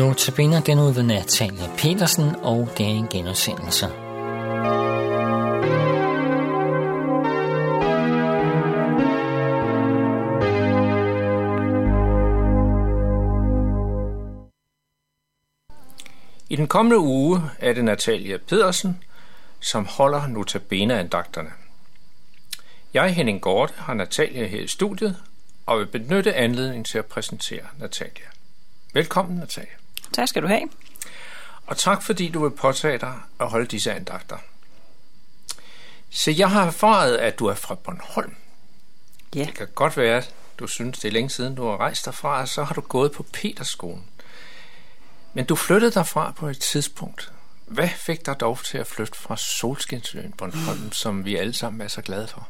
Notabene den ud ved Natalia Petersen, og det er en genudsendelse. I den kommende uge er det Natalia Pedersen, som holder notabene-andagterne. Jeg, Henning Gorte, har Natalia her i studiet og vil benytte anledningen til at præsentere Natalia. Velkommen, Natalia. Tak skal du have. Og tak fordi du vil påtage dig at holde disse andagter. Så jeg har erfaret, at du er fra Bornholm. Ja. Det kan godt være, at du synes, det er længe siden, du har rejst derfra, og så har du gået på Peterskolen. Men du flyttede derfra på et tidspunkt. Hvad fik dig dog til at flytte fra Solskinsøen Bornholm, mm. som vi alle sammen er så glade for?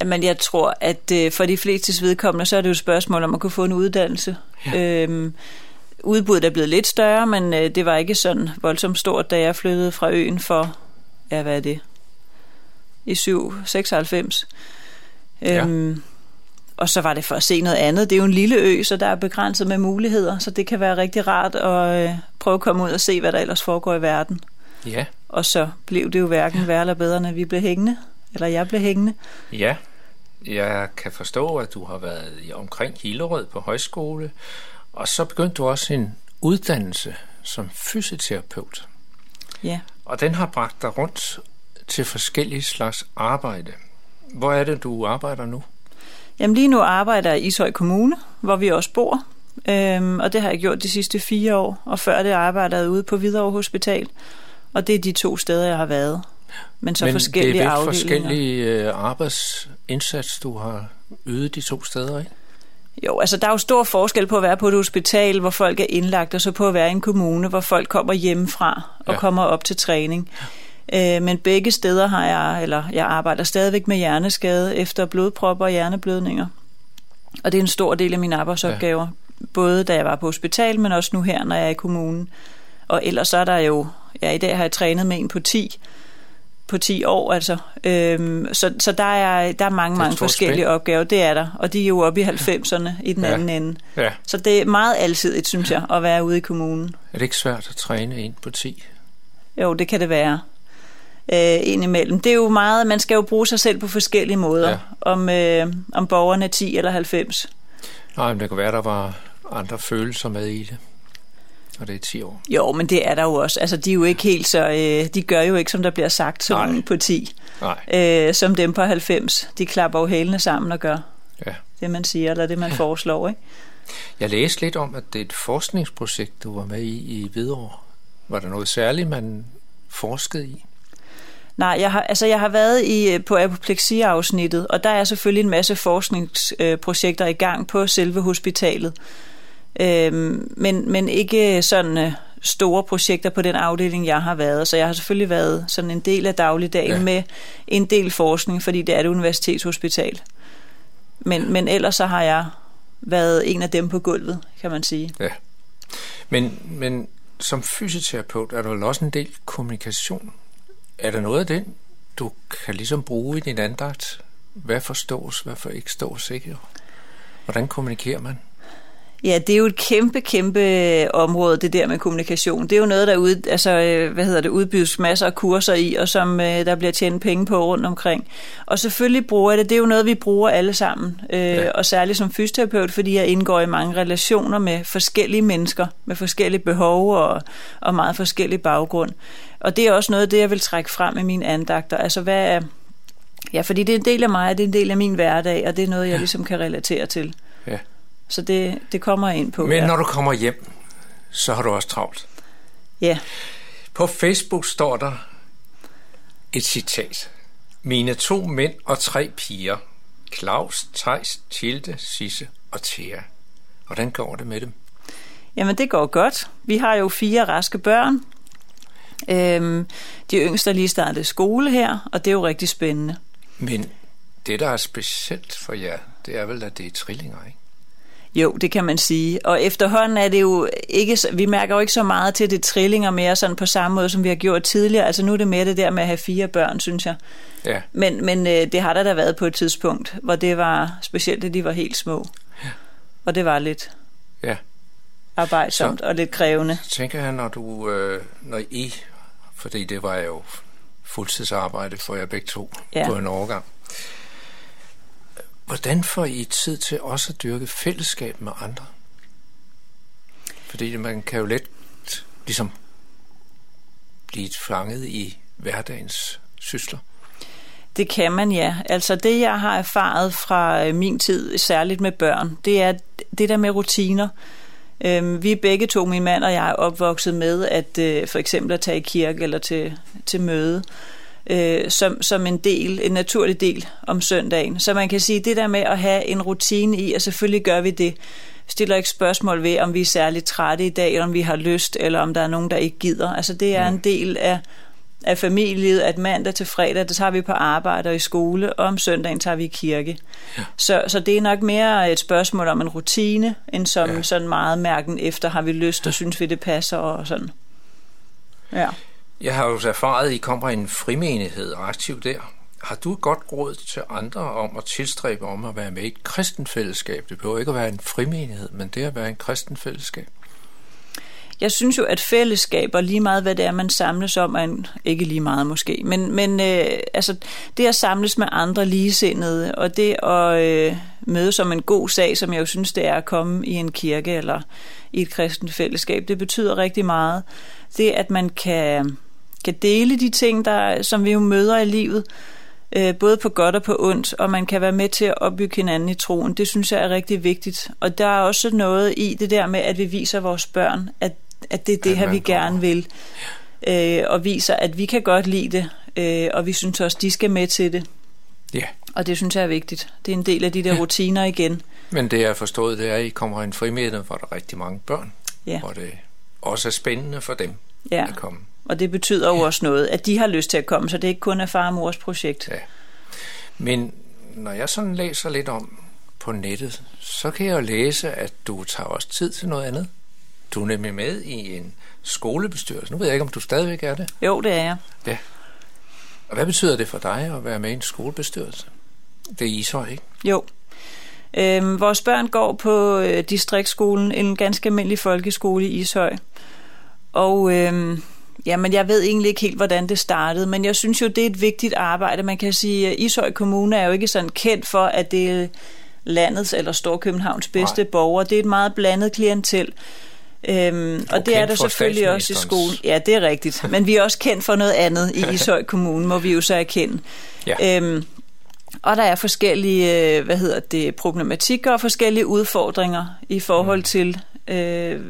Jamen, jeg tror, at øh, for de fleste vedkommende, så er det jo et spørgsmål om at kunne få en uddannelse. Ja. Øhm, udbuddet er blevet lidt større, men øh, det var ikke sådan voldsomt stort, da jeg flyttede fra øen for, ja, hvad er det, i 7, 96. Ja. Øhm, og så var det for at se noget andet. Det er jo en lille ø, så der er begrænset med muligheder, så det kan være rigtig rart at øh, prøve at komme ud og se, hvad der ellers foregår i verden. Ja. Og så blev det jo hverken værre eller bedre, når vi blev hængende, eller jeg blev hængende. Ja, jeg kan forstå, at du har været omkring Hillerød på højskole, og så begyndte du også en uddannelse som fysioterapeut. Ja. Og den har bragt dig rundt til forskellige slags arbejde. Hvor er det, du arbejder nu? Jamen lige nu arbejder jeg i Ishøj Kommune, hvor vi også bor. Øhm, og det har jeg gjort de sidste fire år. Og før det arbejdede jeg ude på Hvidovre Hospital. Og det er de to steder, jeg har været. Men så Men forskellige det er forskellige øh, arbejdsindsats, du har ydet de to steder, ikke? Jo, altså der er jo stor forskel på at være på et hospital, hvor folk er indlagt, og så på at være i en kommune, hvor folk kommer hjemmefra og Ja. kommer op til træning. Øh, men begge steder har jeg, eller jeg arbejder stadigvæk med hjerneskade efter blodpropper og hjerneblødninger. Og det er en stor del af mine arbejdsopgaver. Ja. Både da jeg var på hospital, men også nu her, når jeg er i kommunen. Og ellers så er der jo, ja i dag har jeg trænet med en på 10, på 10 år altså. Øhm, så, så der er, der er mange, mange forskellige spænd. opgaver, det er der. Og de er jo oppe i 90'erne i den Ja. anden ende. Ja. Så det er meget alsidigt, synes jeg, at være ude i kommunen. Er det ikke svært at træne en på 10? Jo, det kan det være. Øh, indimellem. Det er jo meget, man skal jo bruge sig selv på forskellige måder. Ja. Om, øh, om borgerne er 10 eller 90. Nej, men det kan være, der var andre følelser med i det. Og det er 10 år. Jo, men det er der jo også. Altså, de er jo ikke helt så... Øh, de gør jo ikke, som der bliver sagt, som Nej. på 10. Nej, Øh, som dem på 90. De klapper jo hælene sammen og gør ja. det, man siger, eller det, man foreslår, ikke? Jeg læste lidt om, at det er et forskningsprojekt, du var med i i Hvidovre. Var der noget særligt, man forskede i? Nej, jeg har, altså jeg har været i, øh, på apopleksi-afsnittet, og der er selvfølgelig en masse forskningsprojekter i gang på selve hospitalet. Øhm, men, men ikke sådan øh, store projekter på den afdeling, jeg har været. Så jeg har selvfølgelig været sådan en del af dagligdagen Ja. ja. med en del forskning, fordi det er et universitetshospital. Men, men ellers så har jeg været en af dem på gulvet, kan man sige. Ja. Men, men som fysioterapeut er der vel også en del kommunikation. Er der noget af den, du kan ligesom bruge i din andagt? Hvad forstås, hvad for ikke stås, ikke? Hvordan kommunikerer man? Ja, det er jo et kæmpe, kæmpe område, det der med kommunikation. Det er jo noget, der ud, altså, øh, hvad hedder det, udbydes masser af kurser i, og som øh, der bliver tjent penge på rundt omkring. Og selvfølgelig bruger jeg det. Det er jo noget, vi bruger alle sammen. Øh, ja. Og særligt som fysioterapeut, fordi jeg indgår i mange relationer med forskellige mennesker, med forskellige behov og, og meget forskellig baggrund. Og det er også noget af det, jeg vil trække frem i mine andagter. Altså, hvad er... Ja, fordi det er en del af mig, det er en del af min hverdag, og det er noget, jeg ligesom kan relatere til. Ja. Så det, det kommer jeg ind på. Men ja. når du kommer hjem, så har du også travlt. Ja, På Facebook står der et citat. Mine to mænd og tre piger. Claus, Tejs, Tilde, Sisse og Thea. Hvordan går det med dem? jamen det går godt. Vi har jo fire raske børn. Øhm, de yngste er lige startet skole her, og det er jo rigtig spændende. Men det, der er specielt for jer, det er vel, at det er trillinger, ikke? Jo, det kan man sige. Og efterhånden er det jo ikke, vi mærker jo ikke så meget til det trillinger mere sådan på samme måde, som vi har gjort tidligere. Altså nu er det mere det der med at have fire børn, synes jeg. Ja, Men, men øh, det har der da været på et tidspunkt, hvor det var specielt, at de var helt små. Ja. Og det var lidt. ja. arbejdsomt så, og lidt krævende. tænker jeg, når du, øh, når I, fordi det var jo fuldtidsarbejde for jer begge to ja. på en overgang. Hvordan får I tid til også at dyrke fællesskab med andre? Fordi man kan jo let ligesom blive fanget i hverdagens sysler. Det kan man, ja. Altså det, jeg har erfaret fra øh, min tid, særligt med børn, det er det der med rutiner. Øhm, vi er begge to, min mand og jeg, er opvokset med at øh, for eksempel at tage i kirke eller til, til møde øh, som, som en del, en naturlig del om søndagen. Så man kan sige, det der med at have en rutine i, og selvfølgelig gør vi det, stiller ikke spørgsmål ved, om vi er særligt trætte i dag, eller om vi har lyst, eller om der er nogen, der ikke gider. Altså det er mm. en del af, af familielivet, at mandag til fredag, der tager vi på arbejde og i skole, og om søndagen tager vi i kirke. Ja. Så, så det er nok mere et spørgsmål om en rutine, end som ja. sådan meget mærken efter, har vi lyst, og synes vi, det passer, og sådan. Ja. Jeg har jo erfaret, at I kommer i en frimenighed og aktiv der. Har du et godt råd til andre om at tilstræbe om at være med i et kristenfællesskab? Det behøver ikke at være en frimenighed, men det at være en kristenfællesskab. Jeg synes jo, at fællesskaber, lige meget hvad det er, man samles om, er en, ikke lige meget måske, men, men øh, altså, det at samles med andre ligesindede, og det at øh, møde som en god sag, som jeg jo synes, det er at komme i en kirke eller i et kristent fællesskab, det betyder rigtig meget. Det, at man kan kan dele de ting, der, som vi jo møder i livet, øh, både på godt og på ondt, og man kan være med til at opbygge hinanden i troen. Det synes jeg er rigtig vigtigt. Og der er også noget i det der med, at vi viser vores børn, at, at det er det her, vi gerne vil. Øh, og viser, at vi kan godt lide det, øh, og vi synes også, de skal med til det. Ja. Og det synes jeg er vigtigt. Det er en del af de der ja. rutiner igen. Men det jeg har forstået, det er, at I kommer en frimiddag, hvor der er rigtig mange børn. Ja. Hvor det også er spændende for dem ja. at komme. Og det betyder jo ja. også noget, at de har lyst til at komme, så det er ikke kun er far og mors projekt. Ja. Men når jeg sådan læser lidt om på nettet, så kan jeg jo læse, at du tager også tid til noget andet. Du er nemlig med i en skolebestyrelse. Nu ved jeg ikke, om du stadigvæk er det. Jo, det er jeg. Ja. Og hvad betyder det for dig at være med i en skolebestyrelse? Det er Ishøj, ikke? Jo. Øhm, vores børn går på øh, distriktsskolen, en ganske almindelig folkeskole i Ishøj. Og øhm, Jamen, jeg ved egentlig ikke helt, hvordan det startede, men jeg synes jo, det er et vigtigt arbejde. Man kan sige, at Ishøj Kommune er jo ikke sådan kendt for, at det er landets eller Storkøbenhavns bedste Nej. borgere. Det er et meget blandet klientel. Øhm, og, og det er der selvfølgelig også i skolen. Ja, det er rigtigt. Men vi er også kendt for noget andet i Ishøj Kommune, må vi jo så erkende. Ja. Øhm, og der er forskellige, øh, hvad hedder det, problematikker og forskellige udfordringer i forhold mm. til øh,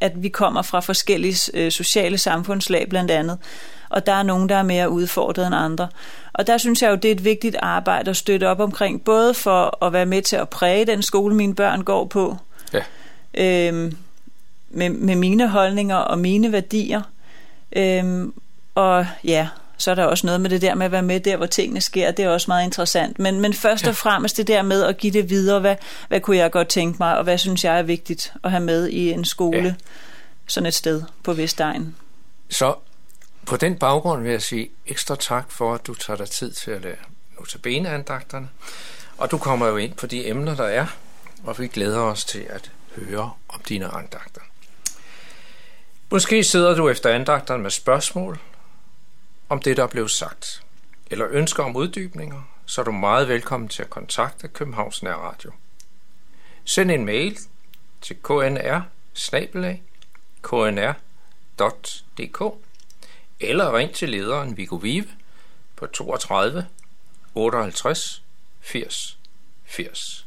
at vi kommer fra forskellige øh, sociale samfundslag blandt andet, og der er nogen, der er mere udfordret end andre. Og der synes jeg jo, det er et vigtigt arbejde at støtte op omkring, både for at være med til at præge den skole, mine børn går på, ja. øh, med, med mine holdninger og mine værdier, øh, og ja, så er der også noget med det der med at være med der, hvor tingene sker. Det er også meget interessant. Men, men først og fremmest det der med at give det videre. Hvad, hvad kunne jeg godt tænke mig, og hvad synes jeg er vigtigt at have med i en skole, ja. sådan et sted på Vestegn. Så på den baggrund vil jeg sige ekstra tak for, at du tager dig tid til at lære notabeneandagterne. Og du kommer jo ind på de emner, der er, og vi glæder os til at høre om dine andagter. Måske sidder du efter andagterne med spørgsmål, om det, der blev sagt, eller ønsker om uddybninger, så er du meget velkommen til at kontakte Københavns Nær Radio. Send en mail til knr knr.dk eller ring til lederen Viggo Vive på 32 58 80 80.